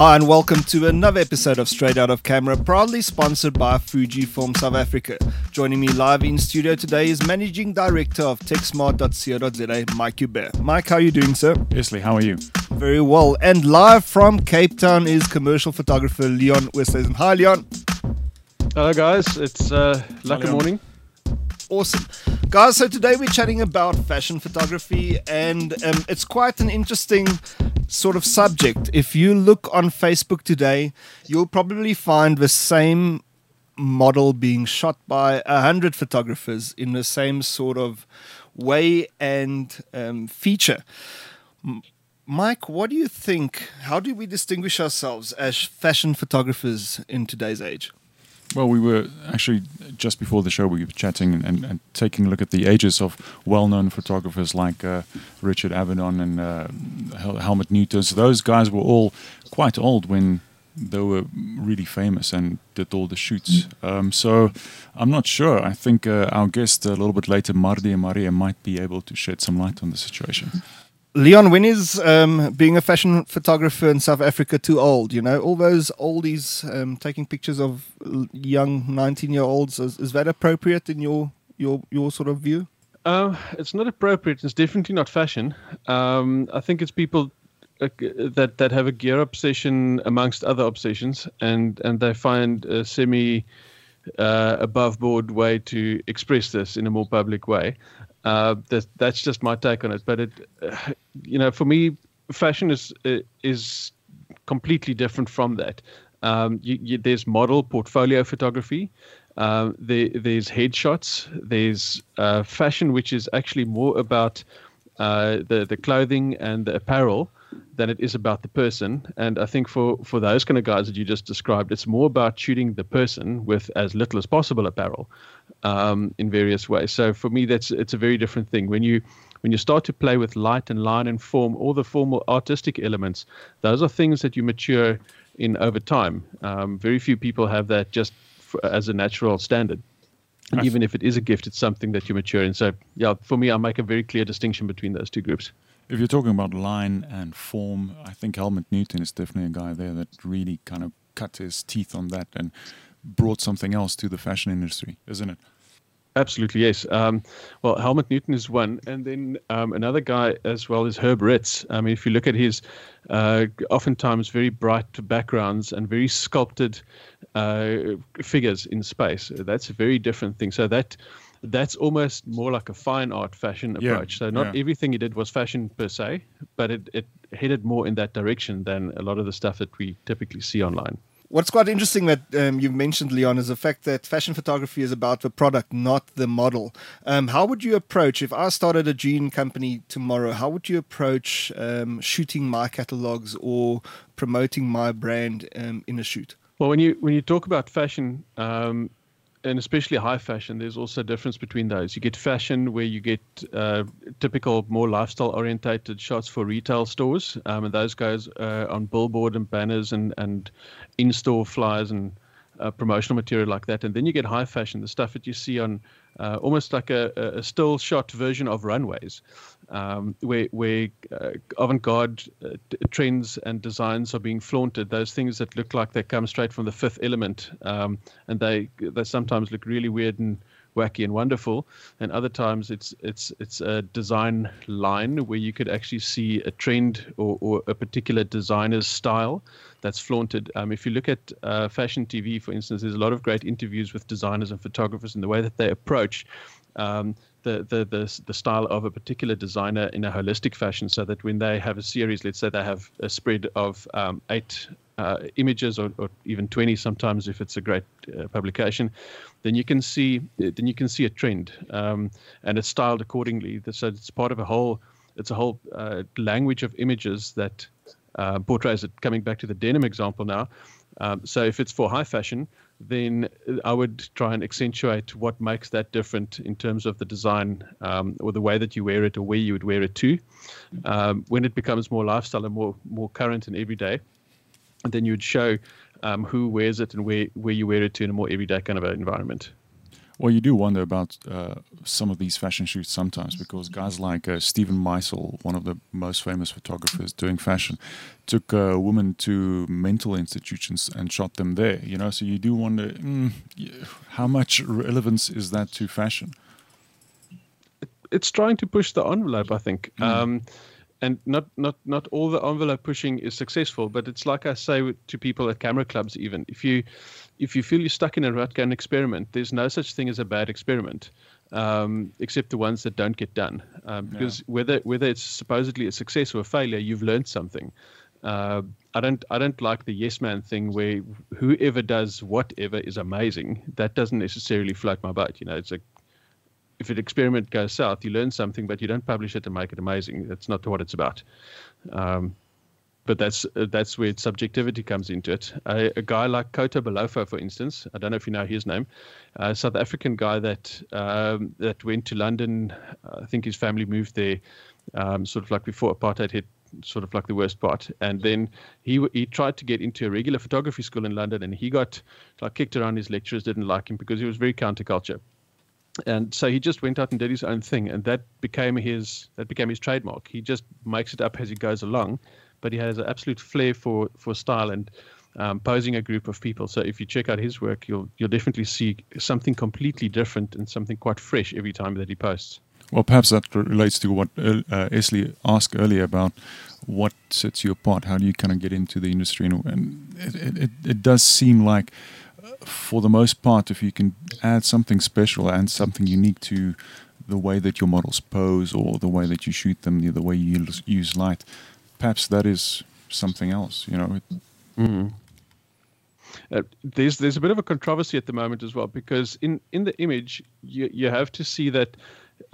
Hi, and welcome to another episode of Straight Out of Camera, proudly sponsored by Fujifilm South Africa. Joining me live in studio today is Managing Director of TechSmart.co.za, Mike Hubert. Mike, how are you doing, sir? Yesley, how are you? Very well. And live from Cape Town is commercial photographer Leon Oosthuizen. Hi, Leon. Hello, guys. It's uh, lucky morning. Awesome. Guys, so today we're chatting about fashion photography, and um, it's quite an interesting sort of subject. If you look on Facebook today, you'll probably find the same model being shot by a hundred photographers in the same sort of way and um, feature. Mike, what do you think? How do we distinguish ourselves as fashion photographers in today's age? Well, we were actually just before the show we were chatting and, and taking a look at the ages of well-known photographers like uh, Richard Avedon and uh, Hel- Helmut Newton. So those guys were all quite old when they were really famous and did all the shoots. Um, so I'm not sure. I think uh, our guest a little bit later, Mardi and Maria, might be able to shed some light on the situation. Leon, when is um, being a fashion photographer in South Africa too old? You know, all those oldies um, taking pictures of young 19 year olds, is, is, that appropriate in your, your, your sort of view? Uh, it's not appropriate. It's definitely not fashion. Um, I think it's people uh, that that have a gear obsession amongst other obsessions, and and they find a semi uh, above board way to express this in a more public way. Uh, that, that's just my take on it. But it, uh, you know, for me, fashion is uh, is completely different from that. Um, you, you, there's model portfolio photography. Um, there, there's headshots. There's uh, fashion, which is actually more about uh, the the clothing and the apparel than it is about the person. And I think for for those kind of guys that you just described, it's more about shooting the person with as little as possible apparel um, in various ways. So for me, that's it's a very different thing. When you when you start to play with light and line and form, all the formal artistic elements, those are things that you mature in over time. Um, very few people have that just for, as a natural standard. And even if it is a gift, it's something that you mature in. So, yeah, for me, I make a very clear distinction between those two groups. If you're talking about line and form, I think Helmut Newton is definitely a guy there that really kind of cut his teeth on that and brought something else to the fashion industry, isn't it? Absolutely, yes. Um, well, Helmut Newton is one, and then um, another guy as well is Herb Ritts. I mean, if you look at his uh, oftentimes very bright backgrounds and very sculpted uh, figures in space, that's a very different thing. So that that's almost more like a fine art fashion approach. Yeah, so not yeah. everything he did was fashion per se, but it, it headed more in that direction than a lot of the stuff that we typically see online. What's quite interesting that um, you mentioned, Leon, is the fact that fashion photography is about the product, not the model. Um, how would you approach, if I started a jean company tomorrow, how would you approach um, shooting my catalogs or promoting my brand um, in a shoot? Well, when you when you talk about fashion, um, and especially high fashion, there's also a difference between those. You get fashion where you get uh, typical, more lifestyle orientated shots for retail stores, um, and those guys uh, on billboard and banners and, and in store flyers and uh, promotional material like that. And then you get high fashion, the stuff that you see on uh, almost like a, a, still shot version of runways, um, where, where uh, avant garde uh, trends and designs are being flaunted. Those things that look like they come straight from the fifth element, um, and they they sometimes look really weird and wacky and wonderful, and other times it's it's it's a design line where you could actually see a trend or, or a particular designer's style that's flaunted. Um, if you look at uh, fashion TV, for instance, there's a lot of great interviews with designers and photographers and the way that they approach. Um, the, the, the, the style of a particular designer in a holistic fashion so that when they have a series, let's say they have a spread of um, eight uh, images or, or, even 20 sometimes if it's a great uh, publication then you can see then you can see a trend um, and it's styled accordingly so it's part of a whole it's a whole uh, language of images that uh, portrays it coming back to the denim example now um, so if it's for high fashion then I would try and accentuate what makes that different in terms of the design um, or the way that you wear it or where you would wear it to. Um, when it becomes more lifestyle and more more current and everyday, and then you would show um, who wears it and where, where you wear it to in a more everyday kind of environment. Well, you do wonder about uh, some of these fashion shoots sometimes because guys like uh, Steven Meisel, one of the most famous photographers doing fashion, took uh, women to mental institutions and shot them there. You know, so you do wonder mm, how much relevance is that to fashion? It's trying to push the envelope, I think. Mm. Um, and not not not all the envelope pushing is successful but it's like i say to people at camera clubs even if you if you feel you're stuck in a rut an experiment there's no such thing as a bad experiment um, except the ones that don't get done um, because yeah. whether whether it's supposedly a success or a failure you've learned something uh, I don't I don't like the yes man thing where whoever does whatever is amazing. That doesn't necessarily float my boat. You know, it's a if an experiment goes south, you learn something, but you don't publish it to make it amazing. That's not what it's about. Um, but that's uh, that's where subjectivity comes into it. A, a, guy like Kota Balofo, for instance, I don't know if you know his name, a South African guy that um, that went to London. I think his family moved there, um, sort of like before apartheid hit, sort of like the worst part. And then he he tried to get into a regular photography school in London, and he got like kicked around. His lecturers didn't like him because he was very counterculture and so he just went out and did his own thing and that became his that became his trademark. He just makes it up as he goes along but he has an absolute flair for for style and um, posing a group of people. So if you check out his work you'll you'll definitely see something completely different and something quite fresh every time that he posts. Well perhaps that relates to what uh, Esley asked earlier about what sets you apart how do you kind of get into the industry and, it, it, it does seem like for the most part, if you can add something special and something unique to the way that your models pose or the way that you shoot them, the way you use light, perhaps that is something else. You know. Mm. Uh, there's there's a bit of a controversy at the moment as well because in in the image you you have to see that.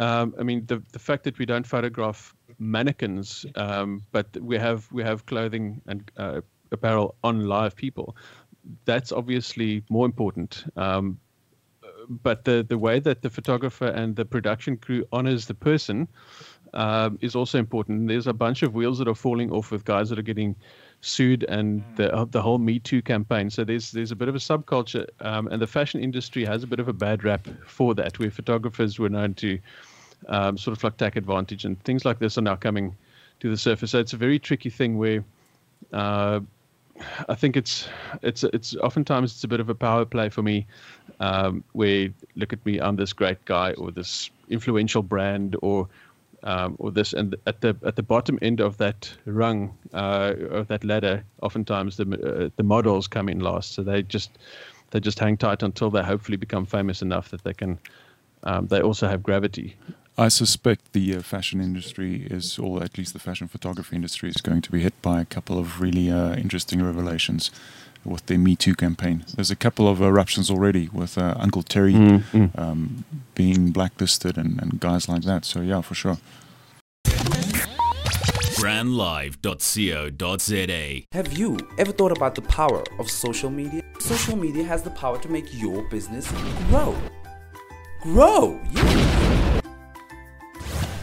Um, I mean the the fact that we don't photograph mannequins, um, but we have we have clothing and uh, apparel on live people that's obviously more important. Um, but the the way that the photographer and the production crew honors the person um, is also important. There's a bunch of wheels that are falling off with guys that are getting sued and the uh, the whole Me Too campaign. So there's there's a bit of a subculture, um, and the fashion industry has a bit of a bad rap for that, where photographers were known to um, sort of like take advantage, and things like this are now coming to the surface. So it's a very tricky thing where uh, I think it's it's it's oftentimes it's a bit of a power play for me, um, where look at me, I'm this great guy or this influential brand or um, or this, and at the at the bottom end of that rung uh, of that ladder, oftentimes the uh, the models come in last, so they just they just hang tight until they hopefully become famous enough that they can um, they also have gravity. I suspect the uh, fashion industry is, or at least the fashion photography industry, is going to be hit by a couple of really uh, interesting revelations with the Me Too campaign. There's a couple of eruptions already with uh, Uncle Terry mm-hmm. um, being blacklisted and, and guys like that. So, yeah, for sure. brandlive.co.za. Have you ever thought about the power of social media? Social media has the power to make your business grow. Grow! Yeah.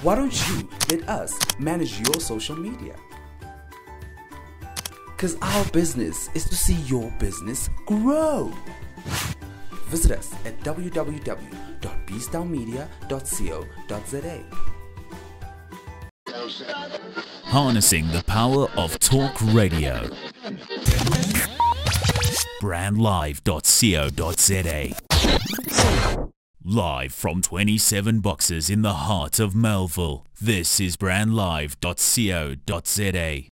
Why don't you let us manage your social media? Because our business is to see your business grow. Visit us at www.bstownmedia.co.za. Harnessing the power of talk radio. Brandlive.co.za. Live from 27 boxes in the heart of Melville, this is brandlive.co.za.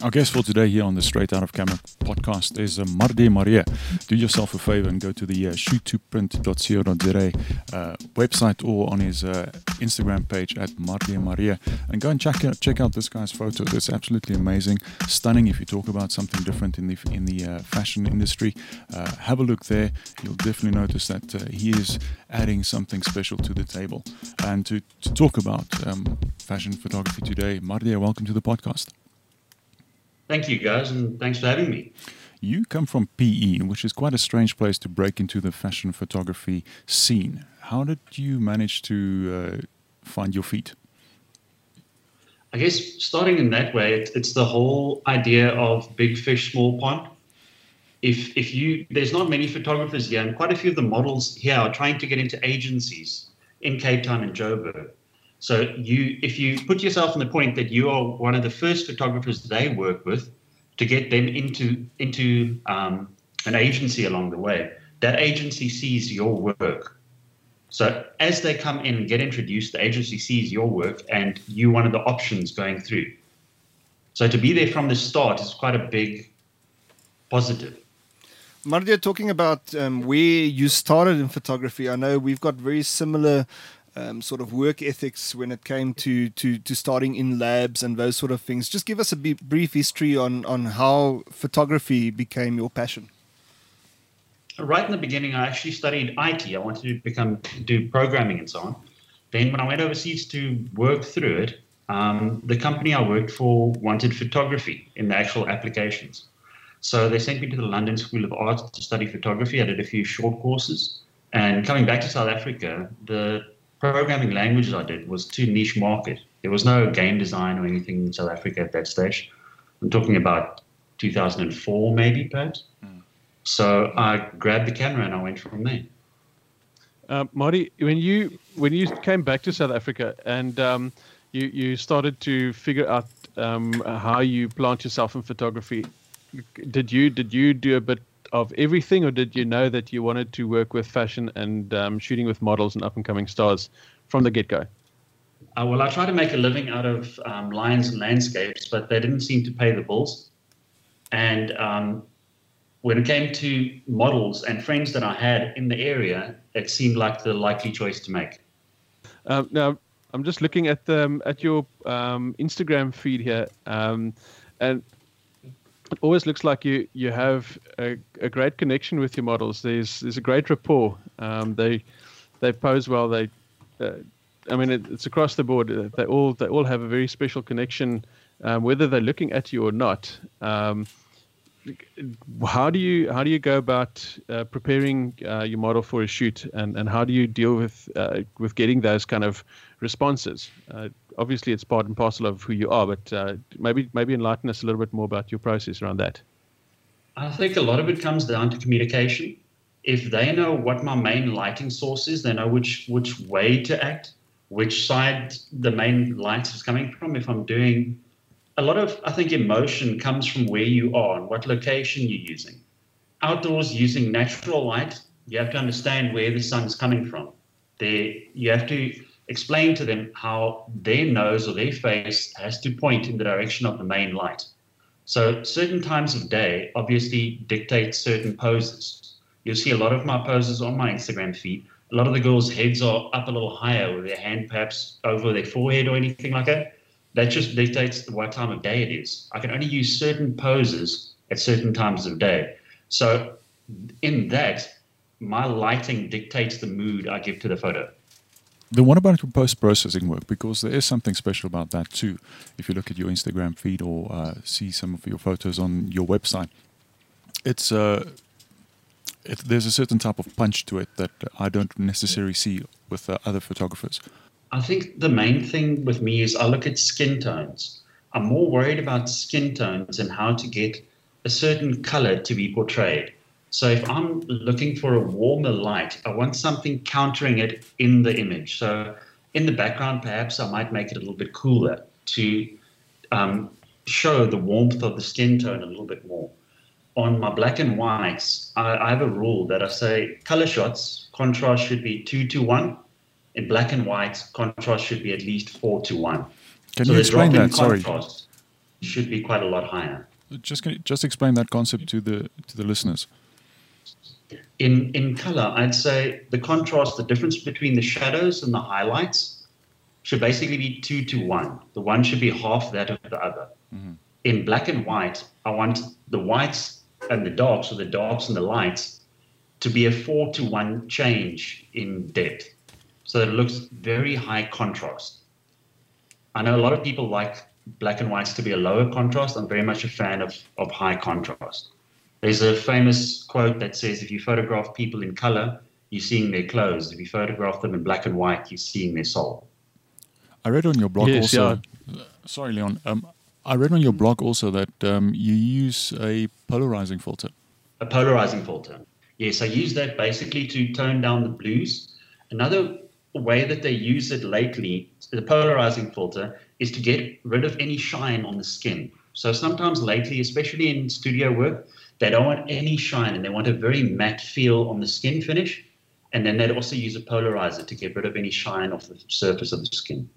Our guest for today here on the Straight Out of Camera podcast is uh, Mardee Maree. Do yourself a favor and go to the uh, shoot2print.co.za uh, website or on his uh, Instagram page at Mardee Maree and go and check out, check out this guy's photos. It's absolutely amazing, stunning. If you talk about something different in the in the uh, fashion industry, uh, have a look there. You'll definitely notice that uh, he is adding something special to the table. And to, to talk about um, fashion photography today, Mardee, welcome to the podcast. Thank you, guys, and thanks for having me. You come from PE, which is quite a strange place to break into the fashion photography scene. How did you manage to uh, find your feet? I guess starting in that way, it, it's the whole idea of big fish, small pond. If if you there's not many photographers here, and quite a few of the models here are trying to get into agencies in Cape Town and Joburg. So you if you put yourself in the point that you are one of the first photographers they work with to get them into into um, an agency along the way, that agency sees your work so as they come in and get introduced, the agency sees your work and you one of the options going through. So to be there from the start is quite a big positive. Mardia, talking about um, where you started in photography, I know we've got very similar um, sort of work ethics when it came to, to, to starting in labs and those sort of things. Just give us a brief history on, on how photography became your passion right in the beginning, I actually studied IT. I wanted to become do programming and so on. Then, when I went overseas to work through it, um, the company I worked for wanted photography in the actual applications. So they sent me to the London School of Art to study photography. I did a few short courses. And coming back to South Africa, the programming languages I did was too niche market. There was no game design or anything in South Africa at that stage. I'm talking about 2004, maybe, perhaps. Mm. So I grabbed the camera and I went from there. Uh, Marty, when you when you came back to South Africa and um, you you started to figure out um, how you plant yourself in photography, did you did you do a bit of everything, or did you know that you wanted to work with fashion and um, shooting with models and up and coming stars from the get go? Uh, well, I tried to make a living out of um, lines and landscapes, but they didn't seem to pay the bills. And um, when it came to models and friends that I had in the area, it seemed like the likely choice to make. Um, now, I'm just looking at the, um, at your um, Instagram feed here, um, and it always looks like you you have a, a, great connection with your models. There's there's a great rapport. Um, they they pose well. They uh, I mean, it, it's across the board. They all they all have a very special connection, um, whether they're looking at you or not. Um, how do you how do you go about uh, preparing uh, your model for a shoot, and, and how do you deal with uh, with getting those kind of responses? Obviously, it's part and parcel of who you are, but uh, maybe maybe enlighten us a little bit more about your process around that. I think a lot of it comes down to communication. If they know what my main lighting source is, they know which which way to act, which side the main light is coming from. If I'm doing a lot of, I think, emotion comes from where you are and what location you're using. Outdoors, using natural light, you have to understand where the sun's coming from. There, you have to explain to them how their nose or their face has to point in the direction of the main light. So, certain times of day obviously dictate certain poses. You'll see a lot of my poses on my Instagram feed. A lot of the girls' heads are up a little higher with their hand perhaps over their forehead or anything like that that just dictates what time of day it is. I can only use certain poses at certain times of day. So, in that, my lighting dictates the mood I give to the photo. Then what about post processing work? Because there is something special about that too. If you look at your Instagram feed or uh, see some of your photos on your website, it's uh, it, there's a certain type of punch to it that I don't necessarily see with uh, other photographers. I think the main thing with me is I look at skin tones. I'm more worried about skin tones and how to get a certain color to be portrayed. So if I'm looking for a warmer light, I want something countering it in the image. So in the background, perhaps I might make it a little bit cooler to um, show the warmth of the skin tone a little bit more. On my black and whites, I, I have a rule that I say color shots, contrast should be two to one in black and white, contrast should be at least four to one. Can so you explain that? Sorry, should be quite a lot higher. Just just explain that concept to the to the listeners. In in color, I'd say the contrast, the difference between the shadows and the highlights, should basically be two to one. The one should be half that of the other. Mm-hmm. In black and white, I want the whites and the darks, or the darks and the lights, to be a four to one change in depth so it looks very high contrast. I know a lot of people like black and whites to be a lower contrast. I'm very much a fan of, of high contrast. There's a famous quote that says if you photograph people in color, you're seeing their clothes. If you photograph them in black and white, you're seeing their soul. I read on your blog yes, also. Yeah. Sorry, Leon. Um, I read on your blog also that um, you use a polarizing filter. A polarizing filter. Yes, I use that basically to tone down the blues. Another way that they use it lately, the polarizing filter, is to get rid of any shine on the skin. So sometimes lately, especially in studio work, they don't want any shine and they want a very matte feel on the skin finish. And then they'd also use a polarizer to get rid of any shine off the surface of the skin.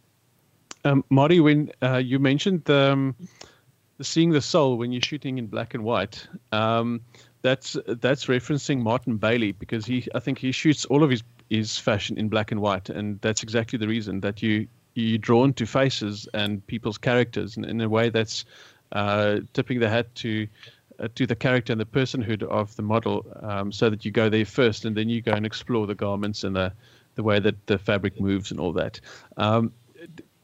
Um, Marty, when uh, you mentioned um, seeing the soul when you're shooting in black and white, um, that's that's referencing Martin Bailey because he I think he shoots all of his his fashion in black and white, and that's exactly the reason that you you're drawn to faces and people's characters in, in a way that's uh, tipping the hat to to the character and the personhood of the model, um, so that you go there first, and then you go and explore the garments and the the way that the fabric moves and all that. Um,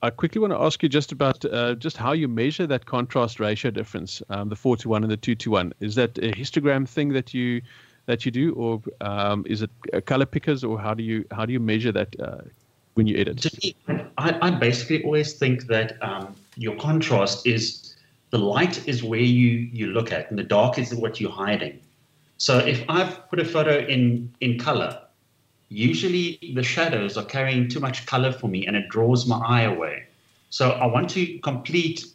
I quickly want to ask you just about uh, just how you measure that contrast ratio difference, um, the four to one and the two to one. Is that a histogram thing that you that you do, or um, is it color pickers, or how do you how do you measure that uh, when you edit? I, I basically always think that um, your contrast is the light is where you you look at, and the dark is what you're hiding. So if I've put a photo in in color, usually the shadows are carrying too much color for me and it draws my eye away. So I want to complete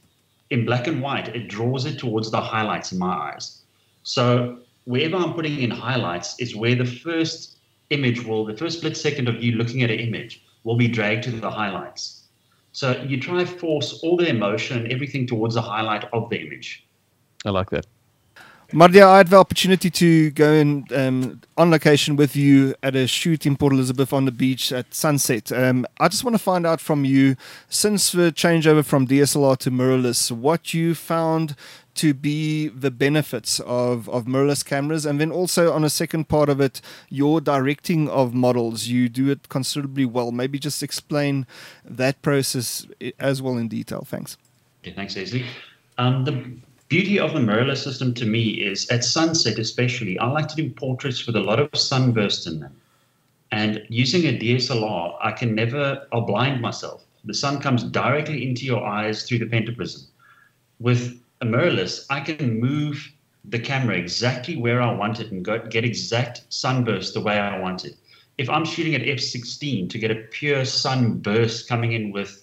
in black and white, it draws it towards the highlights in my eyes. So wherever I'm putting in highlights is where the first image will, the first split second of you looking at an image will be dragged to the highlights. So you try to force all the emotion, and everything towards the highlight of the image. I like that. Mardia, I had the opportunity to go in um, on location with you at a shoot in Port Elizabeth on the beach at sunset. Um, I just want to find out from you, since the changeover from DSLR to mirrorless, what you found to be the benefits of, of mirrorless cameras, and then also on a second part of it, your directing of models. You do it considerably well. Maybe just explain that process as well in detail. Thanks. Okay, thanks, Leslie. Um, the beauty of the mirrorless system to me is at sunset, especially, I like to do portraits with a lot of sunburst in them. And using a DSLR, I can never, I'll blind myself. The sun comes directly into your eyes through the pentaprism. With a mirrorless, I can move the camera exactly where I want it and get exact sunburst the way I want it. If I'm shooting at f16 to get a pure sunburst coming in with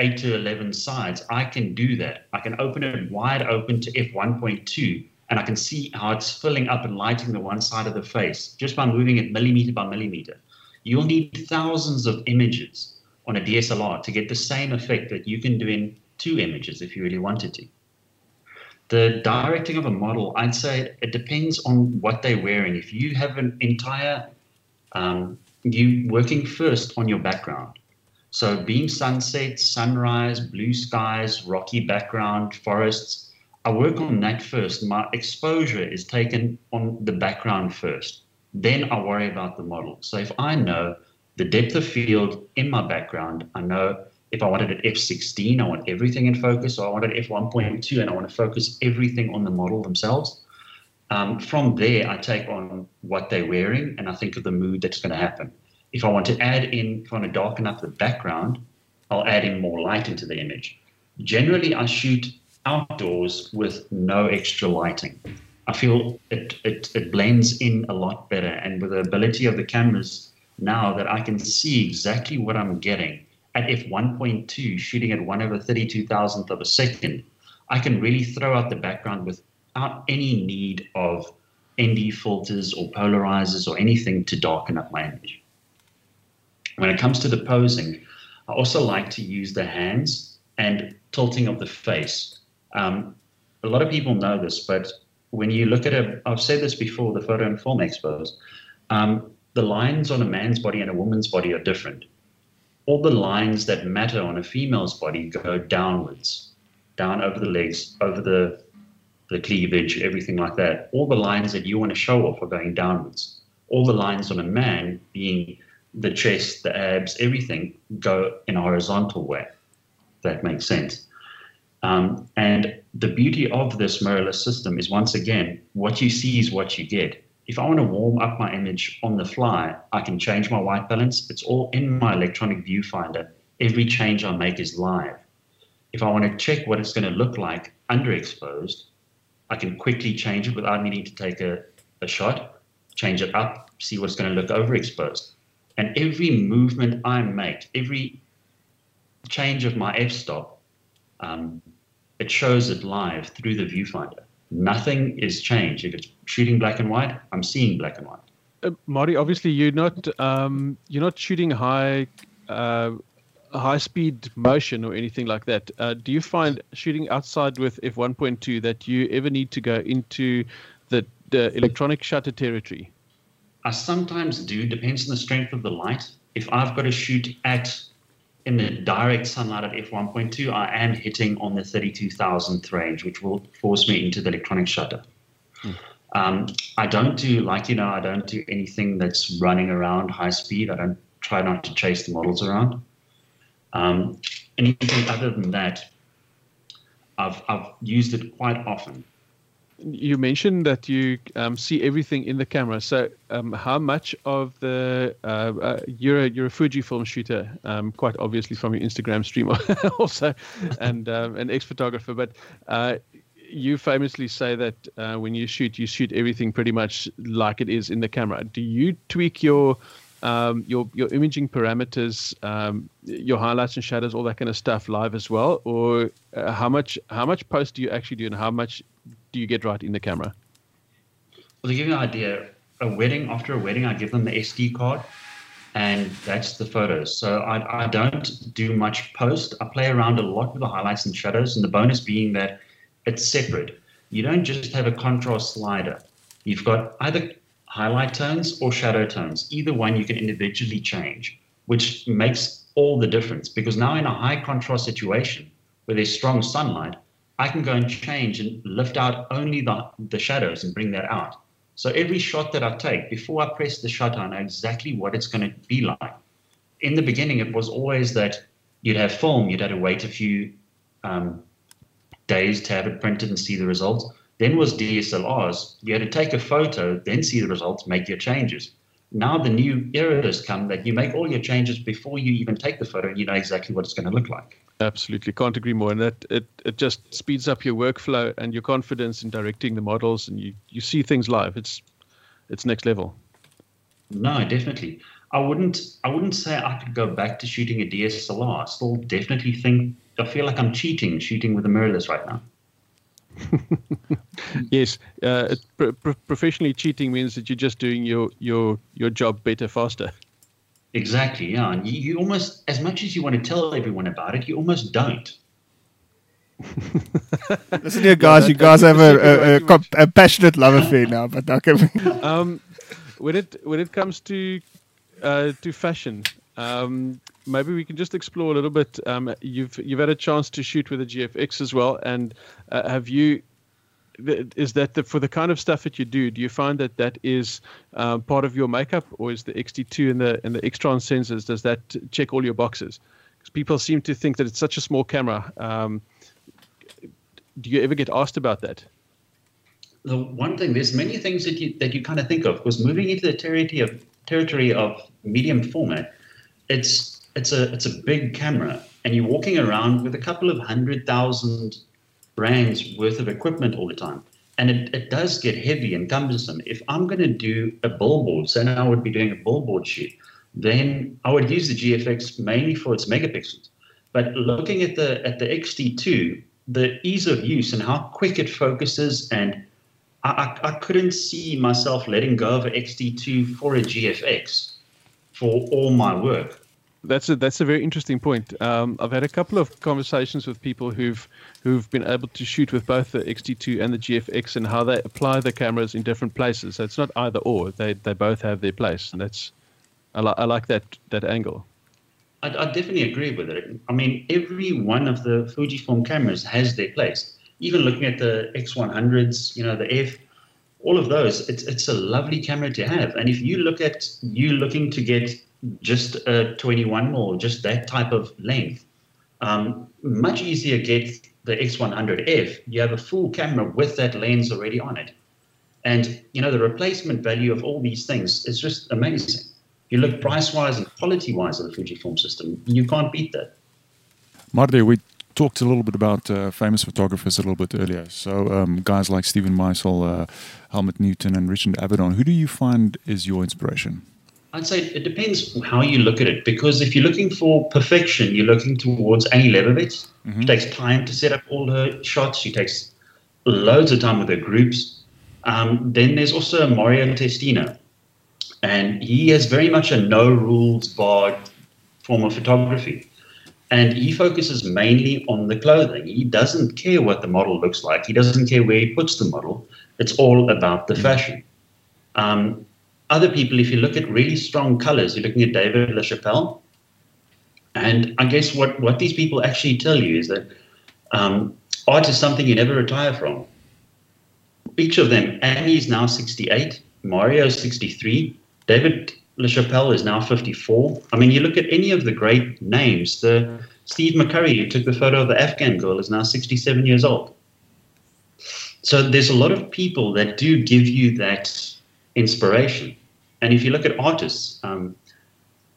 8 to 11 sides, I can do that. I can open it wide open to f1.2 and I can see how it's filling up and lighting the one side of the face just by moving it millimeter by millimeter. You'll need thousands of images on a DSLR to get the same effect that you can do in two images if you really wanted to. The directing of a model, I'd say it depends on what they're wearing. If you have an entire, um, you working first on your background. So beam sunset, sunrise, blue skies, rocky background, forests, I work on that first. My exposure is taken on the background first. Then I worry about the model. So if I know the depth of field in my background, I know if I wanted at f16, I want everything in focus, or I want at f1.2 and I want to focus everything on the model themselves. Um, from there, I take on what they're wearing and I think of the mood that's going to happen if I want to add in, if I want to darken up the background, I'll add in more light into the image. Generally, I shoot outdoors with no extra lighting. I feel it, it, it blends in a lot better. And with the ability of the cameras now that I can see exactly what I'm getting at f1.2, shooting at 1 over 32,000th of a second, I can really throw out the background without any need of ND filters or polarizers or anything to darken up my image. When it comes to the posing, I also like to use the hands and tilting of the face. Um, a lot of people know this, but when you look at a, I've said this before, the photo and film expos, um, the lines on a man's body and a woman's body are different. All the lines that matter on a female's body go downwards, down over the legs, over the the cleavage, everything like that. All the lines that you want to show off are going downwards. All the lines on a man being the chest, the abs, everything go in a horizontal way. That makes sense. Um, and the beauty of this mirrorless system is once again, what you see is what you get. If I want to warm up my image on the fly, I can change my white balance. It's all in my electronic viewfinder. Every change I make is live. if I want to check what it's going to look like underexposed, I can quickly change it without needing to take a, a shot, change it up, see what's going to look overexposed. And every movement I make, every change of my f-stop, um, it shows it live through the viewfinder. Nothing is changed. If it's shooting black and white, I'm seeing black and white. Uh, Marty, obviously you're not um, you're not shooting high uh, high speed motion or anything like that. Uh, do you find shooting outside with f1.2 that you ever need to go into the, the electronic shutter territory? I sometimes do. Depends on the strength of the light. If I've got to shoot at in the direct sunlight at f1.2, I am hitting on the 32,000th range, which will force me into the electronic shutter. Hmm. Um, I don't do, like you know, I don't do anything that's running around high speed. I don't try not to chase the models around. Um, anything other than that, I've, I've used it quite often. You mentioned that you um, see everything in the camera. So, um, how much of the uh, uh, you're a, you're a Fujifilm shooter, um, quite obviously from your Instagram stream also, and um, an X-Photographer. But uh, you famously say that uh, when you shoot, you shoot everything pretty much like it is in the camera. Do you tweak your um, your your imaging parameters, um, your highlights and shadows, all that kind of stuff live as well, or uh, how much how much post do you actually do, and how much do you get right in the camera? Well, to give you an idea, a wedding after a wedding, I give them the SD card, and that's the photos. So I, I don't do much post. I play around a lot with the highlights and shadows, and the bonus being that it's separate. You don't just have a contrast slider. You've got either highlight tones or shadow tones. Either one you can individually change, which makes all the difference because now in a high contrast situation where there's strong sunlight, I can go and change and lift out only the, the shadows and bring that out. So every shot that I take, before I press the shutter, I know exactly what it's going to be like. In the beginning, it was always that you'd have film, you'd have to wait a few um, days to have it printed and see the results. Then was DSLRs. You had to take a photo, then see the results, make your changes. Now the new era has come that you make all your changes before you even take the photo and you know exactly what it's going to look like. Absolutely, can't agree more. And that it, it just speeds up your workflow and your confidence in directing the models, and you, you see things live. It's it's next level. No, definitely. I wouldn't I wouldn't say I could go back to shooting a DSLR. I still definitely think I feel like I'm cheating shooting with a mirrorless right now. yes, uh, professionally cheating means that you're just doing your your your job better, faster. Exactly. Yeah, and you, you almost, as much as you want to tell everyone about it, you almost don't. Listen here, guys. Yeah, you guys have a, a, a, a, passionate love affair now, but okay. um, when it when it comes to uh, to fashion, um, maybe we can just explore a little bit. Um, you've you've had a chance to shoot with a GFX as well, and uh, have you? Is that the, for the kind of stuff that you do? Do you find that that is uh, part of your makeup, or is the XT2 and the and the X-Trans sensors does that check all your boxes? Because people seem to think that it's such a small camera. Um, do you ever get asked about that? The one thing, there's many things that you that you kind of think of because moving into the territory of territory of medium format, it's it's a it's a big camera, and you're walking around with a couple of hundred thousand rands worth of equipment all the time. And it, it does get heavy and cumbersome. If I'm going to do a billboard, say I would be doing a billboard shoot, then I would use the GFX mainly for its megapixels. But looking at the at the XT2, the ease of use and how quick it focuses, and I, I, I couldn't see myself letting go of an XT2 for a GFX for all my work. That's a that's a very interesting point. Um, I've had a couple of conversations with people who've who've been able to shoot with both the XT2 and the GFX and how they apply the cameras in different places. So it's not either or. They they both have their place, and that's I, li- I like that that angle. I, I definitely agree with it. I mean, every one of the Fujifilm cameras has their place. Even looking at the X100s, you know, the F, all of those, it's it's a lovely camera to have. And if you look at you looking to get just a 21 or just that type of length. Um, much easier get the X100F. You have a full camera with that lens already on it. And, you know, the replacement value of all these things is just amazing. You look price-wise and quality-wise at the Fujifilm system, you can't beat that. Marty, we talked a little bit about uh, famous photographers a little bit earlier. So um, guys like Steven Meisel, uh, Helmut Newton, and Richard Avedon. Who do you find is your inspiration? I'd say it depends how you look at it. Because if you're looking for perfection, you're looking towards Annie Leibovitz. Mm-hmm. She takes time to set up all her shots. She takes loads of time with her groups. Um, then there's also Mario Testino, and he has very much a no rules barred form of photography. And he focuses mainly on the clothing. He doesn't care what the model looks like. He doesn't care where he puts the model. It's all about the fashion. Um, other people, if you look at really strong colors, you're looking at David LaChapelle. And I guess what, what these people actually tell you is that um, art is something you never retire from. Each of them, Annie's now 68, Mario is 63, David LaChapelle is now 54. I mean, you look at any of the great names. The Steve McCurry, who took the photo of the Afghan girl, is now 67 years old. So there's a lot of people that do give you that inspiration. And if you look at artists, um,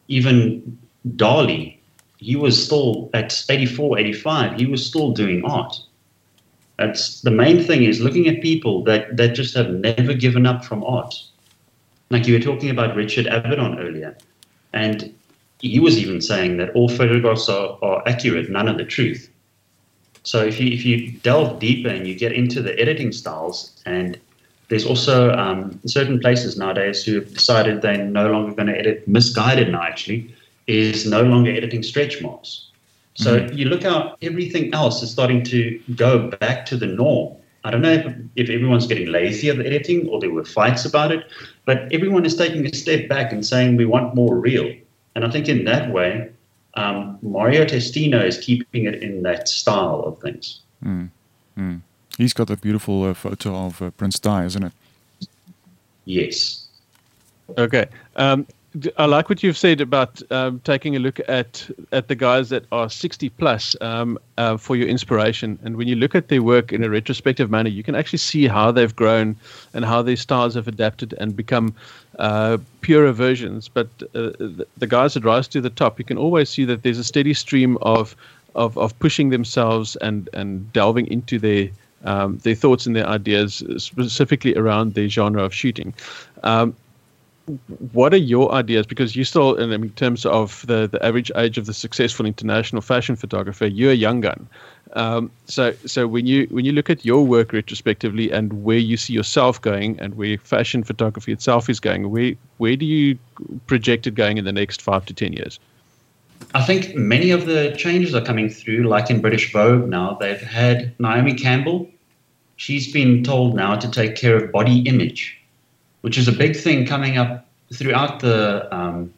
even Dali, he was still at 84, 85, he was still doing art. That's the main thing is looking at people that, that just have never given up from art. Like you were talking about Richard Avedon earlier, and he was even saying that all photographs are, are accurate, none of the truth. So if you if you delve deeper and you get into the editing styles, and there's also um, certain places nowadays who have decided they're no longer going to edit Missguided now actually is no longer editing stretch marks. So mm-hmm. you look how everything else is starting to go back to the norm. I don't know if, if everyone's getting lazy at the editing or there were fights about it, but everyone is taking a step back and saying we want more real. And I think in that way, um, Mario Testino is keeping it in that style of things. Mm. He's got a beautiful uh, photo of uh, Prince Di, isn't it? Yes. Okay. Um, I like what you've said about um, taking a look at at the guys that are 60 plus um, uh, for your inspiration. And when you look at their work in a retrospective manner, you can actually see how they've grown and how their styles have adapted and become uh, purer versions. But uh, the, the guys that rise to the top, you can always see that there's a steady stream of of, of pushing themselves and and delving into their um, their thoughts and their ideas specifically around the genre of shooting. Um, what are your ideas? Because you still, in terms of the, the average age of the successful international fashion photographer, you're a young gun. Um, so, so when you when you look at your work retrospectively and where you see yourself going and where fashion photography itself is going, where where do you project it going in the next five to ten years? I think many of the changes are coming through, like in British Vogue now. They've had Naomi Campbell. She's been told now to take care of body image which is a big thing coming up throughout the um,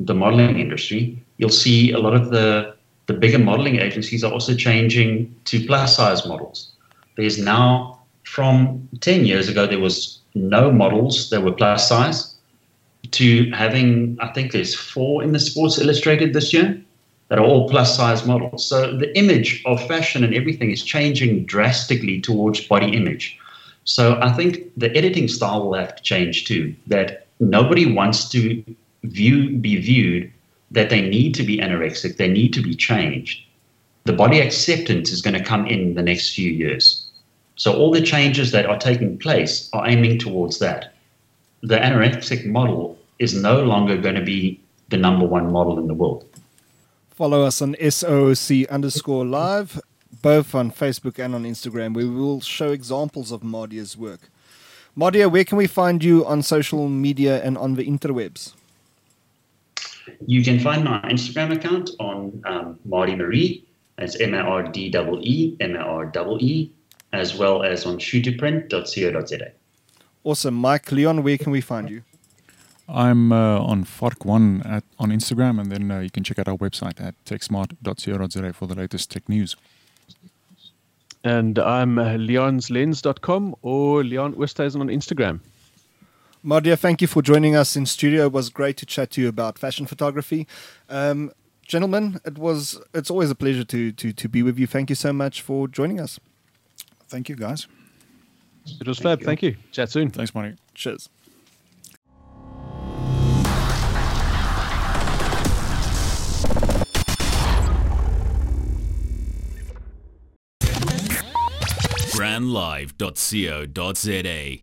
the modeling industry. You'll see a lot of the the bigger modeling agencies are also changing to plus size models. There's now from 10 years ago there was no models that were plus size to having I think there's four in the Sports Illustrated this year that are all plus size models. So the image of fashion and everything is changing drastically towards body image. So I think the editing style will have to change too. That nobody wants to view be viewed that they need to be anorexic, they need to be changed. The body acceptance is going to come in the next few years. So all the changes that are taking place are aiming towards that. The anorexic model is no longer going to be the number one model in the world. Follow us on SOC underscore live both on Facebook and on Instagram, we will show examples of Madia's work. Madia, where can we find you on social media and on the interwebs? You can find my Instagram account on um, Mardee Maree. That's M A R D E E M A R E E, as well as on shoot2print.co.za. Awesome. Mike Leon, where can we find you? I'm uh, on Fark1 at, on Instagram, and then uh, you can check out our website at techsmart.co.za for the latest tech news. And I'm uh, leonslens.com or Leon Oosthuizen on Instagram. Madia, thank you for joining us in studio. It was great to chat to you about fashion photography. Um, gentlemen, it was it's always a pleasure to, to, to be with you. Thank you so much for joining us. Thank you, guys. It was fab. Thank you. Chat soon. Thanks, Monty. Cheers. brandlive.co.za.